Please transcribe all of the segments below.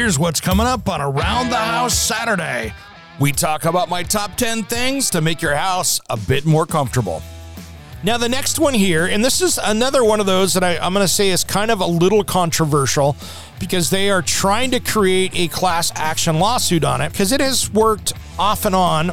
Here's what's coming up on Around the House Saturday. We talk about my top 10 things to make your house a bit more comfortable. Now, the next one here, and this is another one of those that I, am going to say is kind of a little controversial because they are trying to create a class action lawsuit on it because it has worked off and on.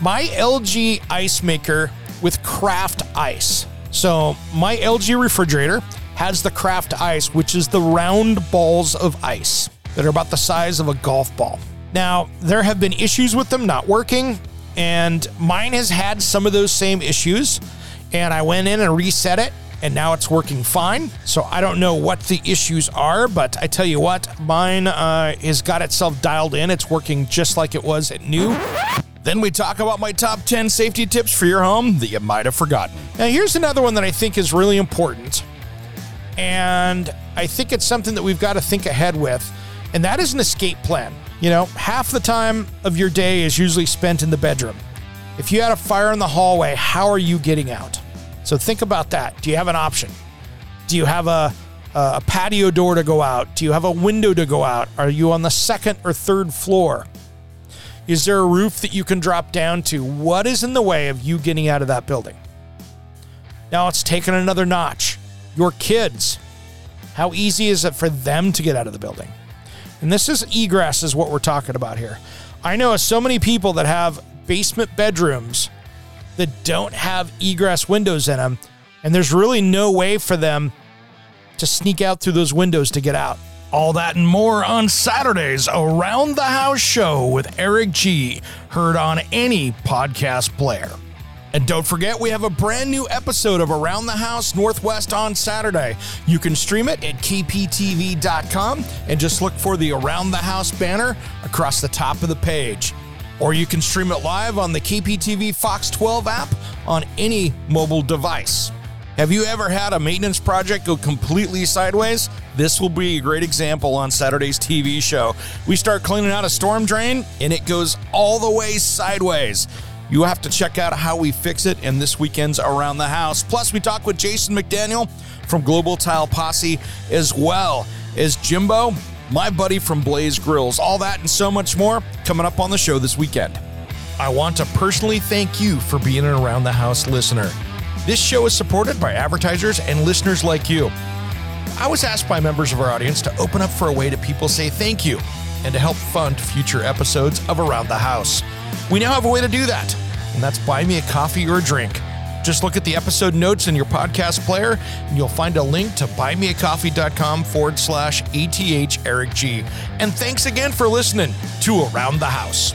My LG ice maker with craft ice. So, my LG refrigerator has the craft ice, which is the round balls of ice that are about the size of a golf ball. Now, there have been issues with them not working, and mine has had some of those same issues. And I went in and reset it, and now it's working fine. So I don't know what the issues are, but I tell you what, mine uh, has got itself dialed in. It's working just like it was at new. Then we talk about my top 10 safety tips for your home that you might have forgotten. Now, here's another one that I think is really important. And I think it's something that we've got to think ahead with and that is an escape plan. You know, half the time of your day is usually spent in the bedroom. If you had a fire in the hallway, how are you getting out? So think about that. Do you have an option? Do you have a, a patio door to go out? Do you have a window to go out? Are you on the second or third floor? Is there a roof that you can drop down to? What is in the way of you getting out of that building? Now it's taken another notch. Your kids. How easy is it for them to get out of the building? And this is egress, is what we're talking about here. I know so many people that have basement bedrooms that don't have egress windows in them, and there's really no way for them to sneak out through those windows to get out. All that and more on Saturdays Around the House Show with Eric G, heard on any podcast player. And don't forget, we have a brand new episode of Around the House Northwest on Saturday. You can stream it at kptv.com and just look for the Around the House banner across the top of the page. Or you can stream it live on the KPTV Fox 12 app on any mobile device. Have you ever had a maintenance project go completely sideways? This will be a great example on Saturday's TV show. We start cleaning out a storm drain and it goes all the way sideways. You have to check out how we fix it in this weekend's Around the House. Plus, we talk with Jason McDaniel from Global Tile Posse, as well as Jimbo, my buddy from Blaze Grills. All that and so much more coming up on the show this weekend. I want to personally thank you for being an Around the House listener. This show is supported by advertisers and listeners like you. I was asked by members of our audience to open up for a way that people say thank you and to help fund future episodes of Around the House. We now have a way to do that, and that's buy me a coffee or a drink. Just look at the episode notes in your podcast player, and you'll find a link to buymeacoffee.com forward slash ATH Eric G. And thanks again for listening to Around the House.